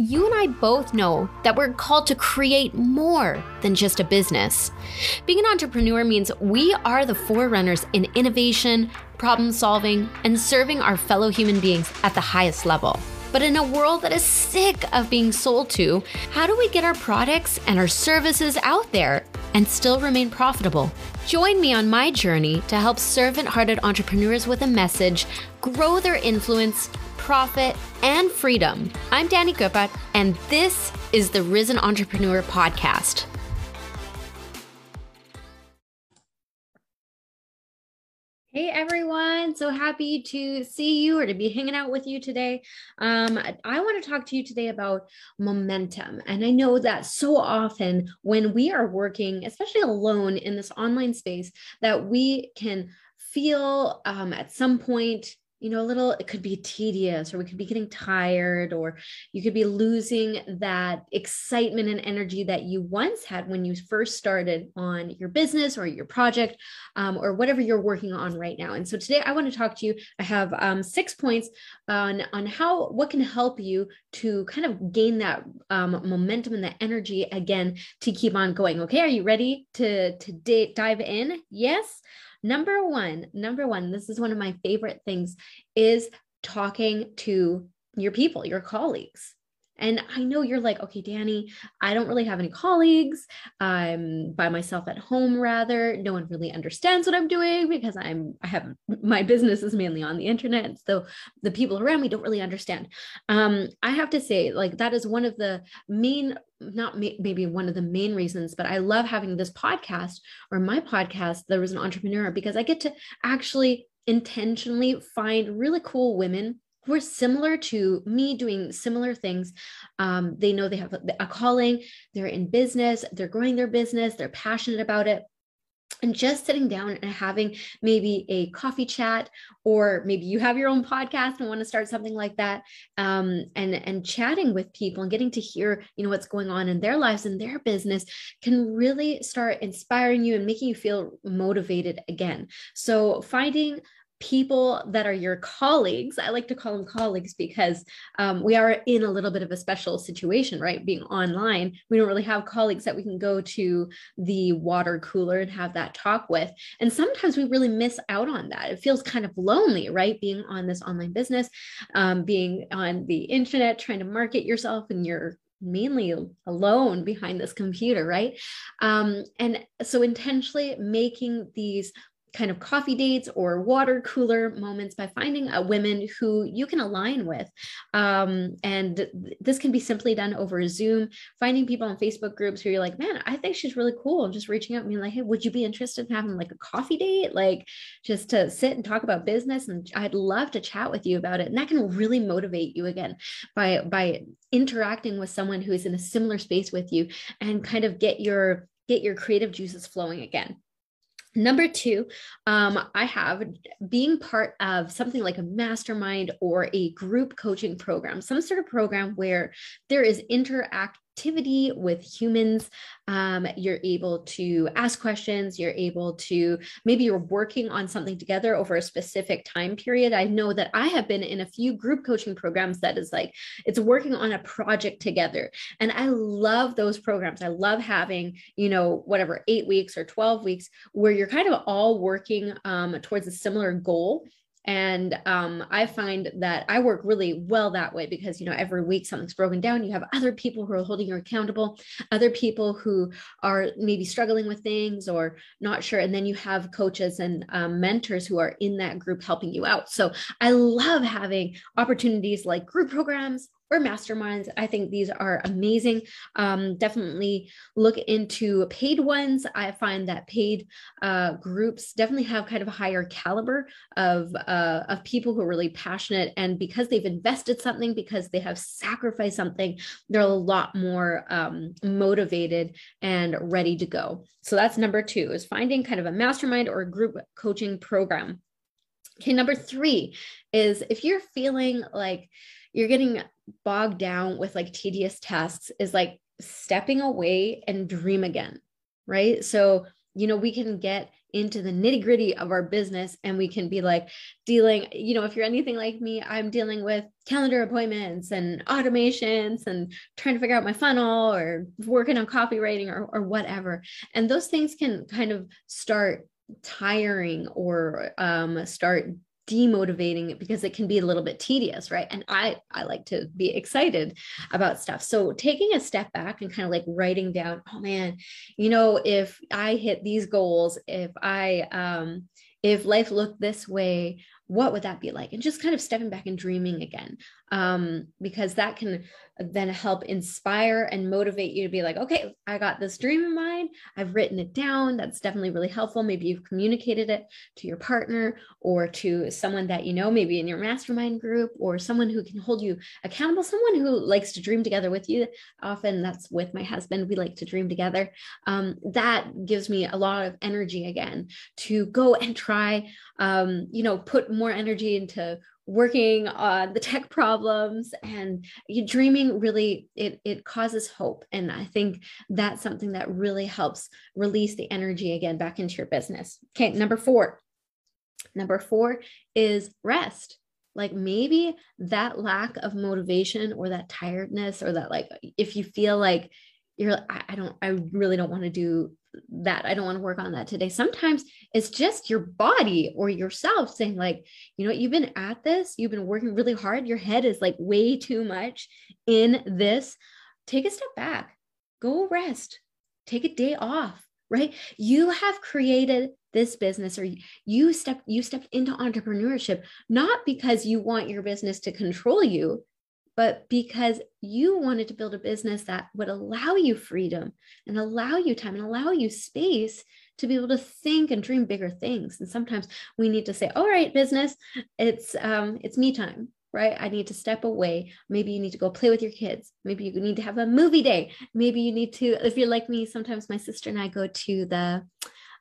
You and I both know that we're called to create more than just a business. Being an entrepreneur means we are the forerunners in innovation, problem solving, and serving our fellow human beings at the highest level. But in a world that is sick of being sold to, how do we get our products and our services out there and still remain profitable? Join me on my journey to help servant hearted entrepreneurs with a message grow their influence profit, and freedom. I'm Danny Gopat, and this is the Risen Entrepreneur Podcast. Hey everyone, so happy to see you or to be hanging out with you today. Um, I want to talk to you today about momentum. And I know that so often when we are working, especially alone in this online space, that we can feel um, at some point you know, a little, it could be tedious, or we could be getting tired, or you could be losing that excitement and energy that you once had when you first started on your business or your project um, or whatever you're working on right now. And so today I want to talk to you. I have um, six points on, on how, what can help you to kind of gain that um, momentum and that energy again to keep on going. Okay. Are you ready to, to d- dive in? Yes. Number one, number one, this is one of my favorite things is talking to your people, your colleagues. And I know you're like, okay, Danny, I don't really have any colleagues. I'm by myself at home rather. No one really understands what I'm doing because I'm I have my business is mainly on the internet. So the people around me don't really understand. Um, I have to say, like that is one of the main, not maybe one of the main reasons, but I love having this podcast or my podcast, The Risen Entrepreneur, because I get to actually intentionally find really cool women who are similar to me doing similar things. Um, they know they have a, calling, they're in business, they're growing their business, they're passionate about it. And just sitting down and having maybe a coffee chat or maybe you have your own podcast and want to start something like that um, and and chatting with people and getting to hear you know what's going on in their lives and their business can really start inspiring you and making you feel motivated again. So finding people that are your colleagues. I like to call them colleagues because um, we are in a little bit of a special situation, right? Being online, we don't really have colleagues that we can go to the water cooler and have that talk with. And sometimes we really miss out on that. It feels kind of lonely, right? Being on this online business, um, being on the internet, trying to market yourself and you're mainly alone behind this computer, right? Um, and so intentionally making these kind of coffee dates or water cooler moments by finding a women who you can align with. Um, and th- this can be simply done over Zoom, finding people on Facebook groups who you're like, man, I think she's really cool. I'm just reaching out and being like, hey, would you be interested in having like a coffee date? Like just to sit and talk about business. And I'd love to chat with you about it. And that can really motivate you again by by interacting with someone who is in a similar space with you and kind of get your get your creative juices flowing again. Number two, um, I have being part of something like a mastermind or a group coaching program, some sort of program where there is interact activity with humans. Um, you're able to ask questions. You're able to maybe you're working on something together over a specific time period. I know that I have been in a few group coaching programs that is like it's working on a project together. And I love those programs. I love having, you know, whatever, eight weeks or 12 weeks where you're kind of all working um, towards a similar goal and um, i find that i work really well that way because you know every week something's broken down you have other people who are holding you accountable other people who are maybe struggling with things or not sure and then you have coaches and um, mentors who are in that group helping you out. So i love having opportunities like group programs or masterminds. I think these are amazing. Um, definitely look into paid ones. I find that paid uh, groups definitely have kind of a higher caliber of uh, of people who are really passionate, and because they've invested something, because they have sacrificed something, they're a lot more um, motivated and ready to go. So that's number two: is finding kind of a mastermind or a group coaching program. Okay, number three is if you're feeling like you're getting bogged down with like tedious tasks is like stepping away and dream again right so you know, we can get into the nitty gritty of our business and we can be like dealing, you know, if you're anything like me, I'm dealing with calendar appointments and automations and trying to figure out my funnel or working on copywriting or, or whatever. And those things can kind of start tiring or um, start demotivating because it can be a little bit tedious right? And i i like to be excited about stuff. So taking a step back and kind of like writing down oh man you know if i hit these goals if i um if life looked this way what would that be like and just kind of stepping back and dreaming again um, because that can then help inspire and motivate you to be like, okay, I got this dream in mind. I've written it down. That's definitely really helpful. Maybe you've communicated it to your partner or to someone that you know, maybe in your mastermind group or someone who can hold you accountable, someone who likes to dream together with you. Often that's with my husband. We like to dream together. Um, that gives me a lot of energy again to go and try, um, you know, put more energy into working on the tech problems and you dreaming really it it causes hope. And i think that's something that really helps release the energy again back into your business. Okay number 4 number 4 is rest. Like maybe that lack of motivation or that tiredness or that like if you feel like you're I, I don't i really don't want to do that. I don't want to work on that today. Sometimes it's just your body or yourself saying like you know you've been at this. You've been working really hard. Your head is like way too much in this. Take a step back. Go rest. Take a day off right? You have created this business or you step you stepped into entrepreneurship not because you want your business to control you but because you wanted to build a business that would allow you freedom and allow you time and allow you space to be able to think and dream bigger things. And sometimes we need to say all right business it's um it's me time right? I need to step away. Maybe you need to go play with your kids. Maybe you need to have a movie day. Maybe you need to if you're like me sometimes my sister and i go to the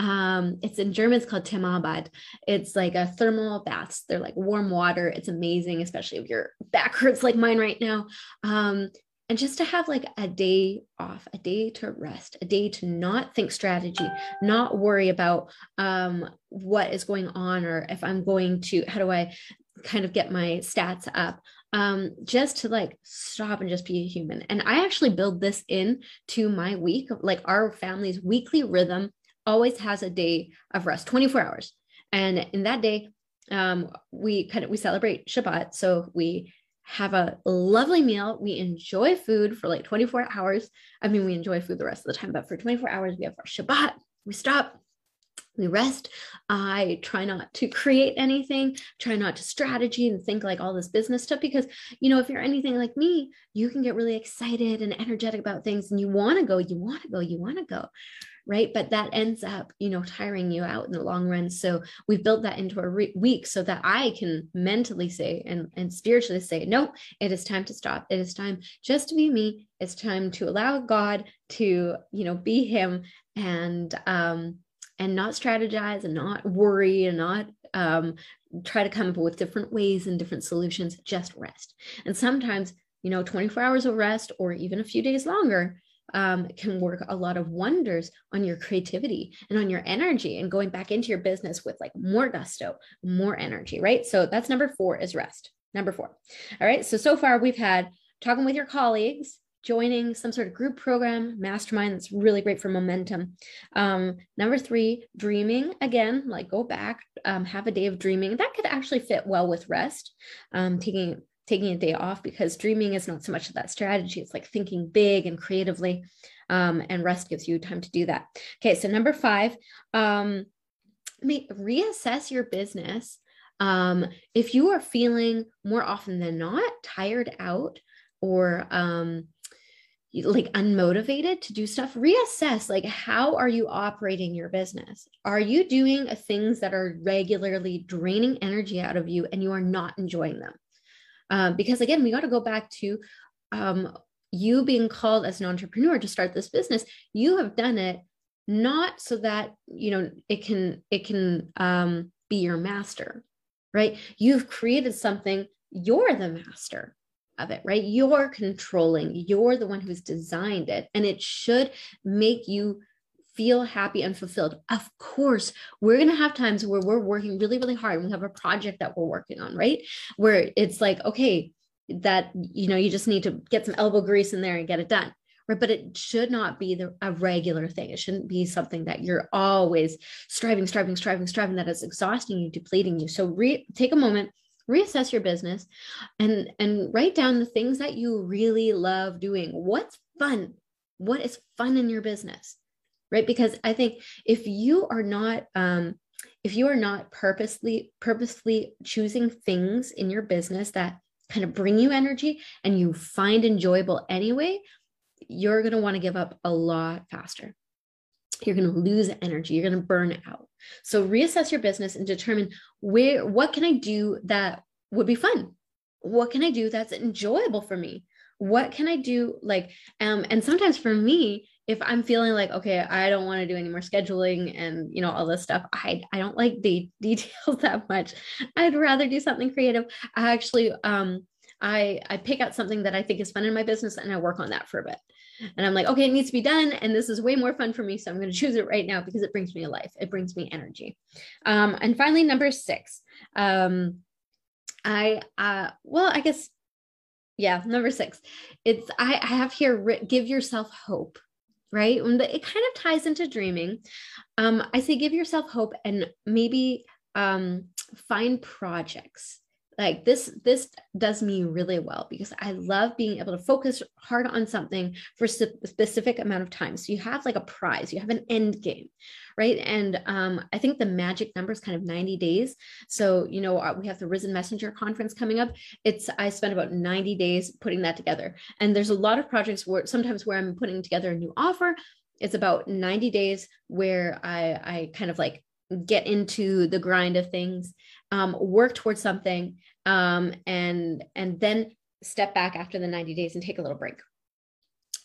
um, it's in German, it's called Thermalbad. It's like a thermal baths. They're like warm water. It's amazing, especially if your back hurts like mine right now. Um, and just to have like a day off, a day to rest, a day to not think strategy, not worry about um, what is going on or if I'm going to, how do I kind of get my stats up um, just to like stop and just be a human. And I actually build this in to my week, like our family's weekly rhythm always has a day of rest, 24 hours. And in that day, um, we kind of we celebrate Shabbat. So we have a lovely meal. We enjoy food for like 24 hours. I mean, we enjoy food the rest of the time, but for 24 hours, we have our Shabbat. We stop, we rest. I try not to create anything, try not to strategy and think like all this business stuff because, you know, if you're anything like me, you can get really excited and energetic about things and you want to go, you want to go, you want to go right? But that ends up you know tiring you out in the long run. So we've built that into a re- week so that i can mentally say and, and spiritually say no it is time to stop. It is time just to be me. It's time to allow god to you know be him and um and not strategize and not worry and not um try to come up with different ways and different solutions just rest. And sometimes you know 24 hours of rest or even a few days longer um, can work a lot of wonders on your creativity and on your energy and going back into your business with like more gusto, more energy, right? So that's number four is rest. Number four. All right. So, so far we've had talking with your colleagues, joining some sort of group program, mastermind that's really great for momentum. Um, number three, dreaming again, like go back, um, have a day of dreaming. That could actually fit well with rest, um, taking taking a day off because dreaming is not so much of that strategy. It's like thinking big and creatively, um, and rest gives you time to do that. Okay, so number five, um, reassess your business. Um, if you are feeling more often than not tired out or um, like unmotivated to do stuff reassess like how are you operating your business are you doing things that are regularly draining energy out of you and you are not enjoying them um, because again, we got to go back to um, you being called as an entrepreneur to start this business. You have done it not so that you know it can it can um, be your master, right? You've created something. You're the master of it, right? You're controlling. You're the one who's designed it, and it should make you feel happy and fulfilled. Of course, we're going to have times where we're working really, really hard. and We have a project that we're working on, right? Where it's like, okay, that, you know, you just need to get some elbow grease in there and get it done. Right. But it should not be the, a regular thing. It shouldn't be something that you're always striving, striving, striving, striving, that is exhausting you, depleting you. So re- take a moment, reassess your business and and write down the things that you really love doing what's fun what is fun in your business right? Because i think if you are not um if you are not purposely purposely choosing things in your business that kind of bring you energy and you find enjoyable anyway you're going to want to give up a lot faster. You're going to lose energy you're going to burn out. So reassess your business and determine where what can i do that would be fun? What can i do that's enjoyable for me? What can i do like um and sometimes for me if i'm feeling like okay i don't want to do any more scheduling and you know all this stuff i i don't like the details that much. I'd rather do something creative. I actually um i i pick out something that i think is fun in my business and i work on that for a bit. And i'm like okay it needs to be done and this is way more fun for me so i'm going to choose it right now because it brings me life. It brings me energy. Um and finally number six. Um i uh well i guess yeah number six. It's i, I have here give yourself hope right? And it kind of ties into dreaming. Um i say give yourself hope and maybe um find projects like this this does me really well because i love being able to focus hard on something for a specific amount of time. So you have like a prize you have an end game right? And um, i think the magic number is kind of 90 days. So you know uh, we have the risen messenger conference coming up. It's i spent about 90 days putting that together. And there's a lot of projects where sometimes where i'm putting together a new offer. It's about 90 days where i i kind of like get into the grind of things um, work towards something um, and and then step back after the 90 days and take a little break.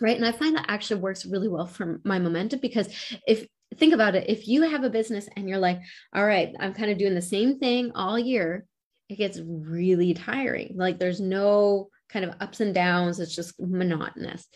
Right? And i find that actually works really well for my momentum because if think about it if you have a business and you're like all right i'm kind of doing the same thing all year it gets really tiring. Like there's no kind of ups and downs. It's just monotonous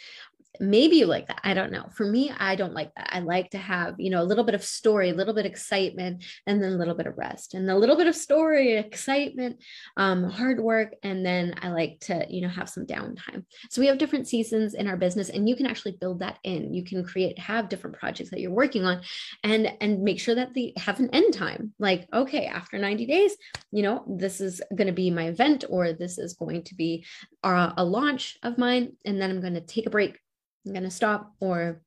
maybe you like that i don't know. For me i don't like that. I like to have you know a little bit of story a little bit of excitement and then a little bit of rest. And a little bit of story excitement um, hard work and then i like to you know have some downtime. So we have different seasons in our business and you can actually build that in. You can create have different projects that you're working on and and make sure that they have an end time. Like okay after 90 days you know this is going to be my event or this is going to be a, a launch of mine and then i'm going to take a break I'm going to stop or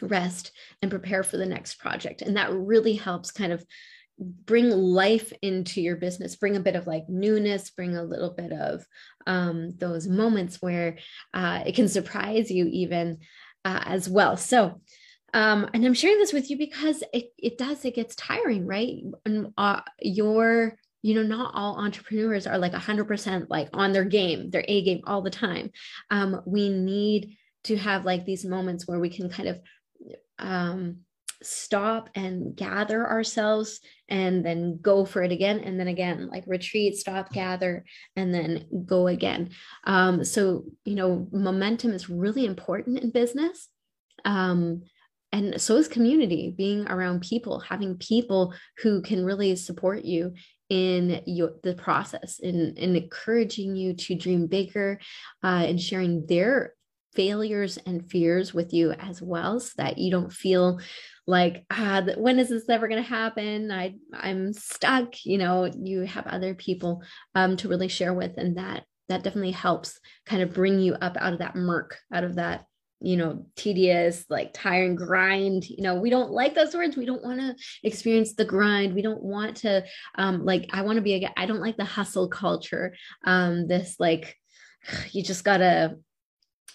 rest and prepare for the next project. And that really helps kind of bring life into your business, bring a bit of like newness, bring a little bit of um, those moments where uh, it can surprise you even uh, as well. So, um, and I'm sharing this with you because it, it does, it gets tiring, right? And uh, your you know not all entrepreneurs are like 100% like on their game their a game all the time. Um, we need to have like these moments where we can kind of um, stop and gather ourselves and then go for it again and then again like retreat stop gather and then go again. Um, so you know momentum is really important in business. Um, and so is community being around people having people who can really support you in your the process in, in encouraging you to dream bigger uh, and sharing their failures and fears with you as well so that you don't feel like ah when is this ever going to happen? I i'm stuck you know you have other people um, to really share with and that that definitely helps kind of bring you up out of that murk out of that you know tedious like tiring grind you know we don't like those words. We don't want to experience the grind. We don't want to um like i want to be a i don't like the hustle culture um this like you just gotta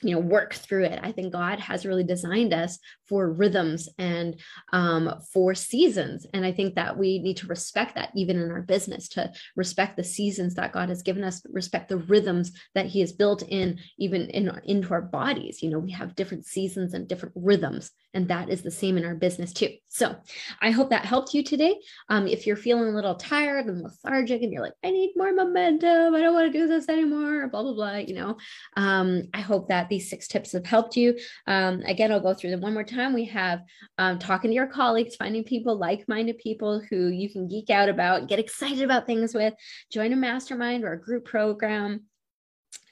you know work through it. I think god has really designed us for rhythms and um, for seasons. And i think that we need to respect that even in our business to respect the seasons that god has given us respect the rhythms that he has built in even in into our bodies. You know we have different seasons and different rhythms and that is the same in our business too. So i hope that helped you today. Um, if you're feeling a little tired and lethargic and you're like i need more momentum. I don't want to do this anymore blah blah blah you know um, i hope that these six tips have helped you. Um, again i'll go through them one more time time, we have um, talking to your colleagues, finding people, like minded people who you can geek out about, get excited about things with, join a mastermind or a group program.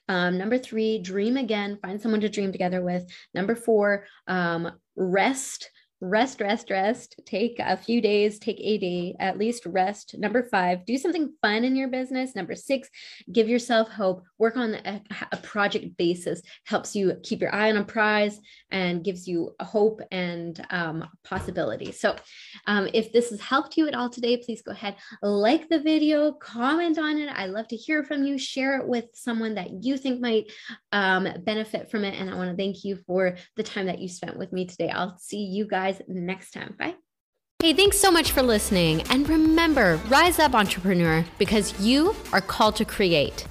Um, number three, dream again, find someone to dream together with. Number four, um, rest rest, rest, rest. Take a few days, take a day, at least rest. Number five, do something fun in your business. Number six, give yourself hope. Work on a, a project basis, helps you keep your eye on a prize and gives you hope and um, possibility. So, um, if this has helped you at all today, please go ahead, like the video, comment on it. I love to hear from you. Share it with someone that you think might um, benefit from it. And I want to thank you for the time that you spent with me today. I'll see you guys guys next time. Bye. Hey, thanks so much for listening. And remember, rise up, entrepreneur, because you are called to create.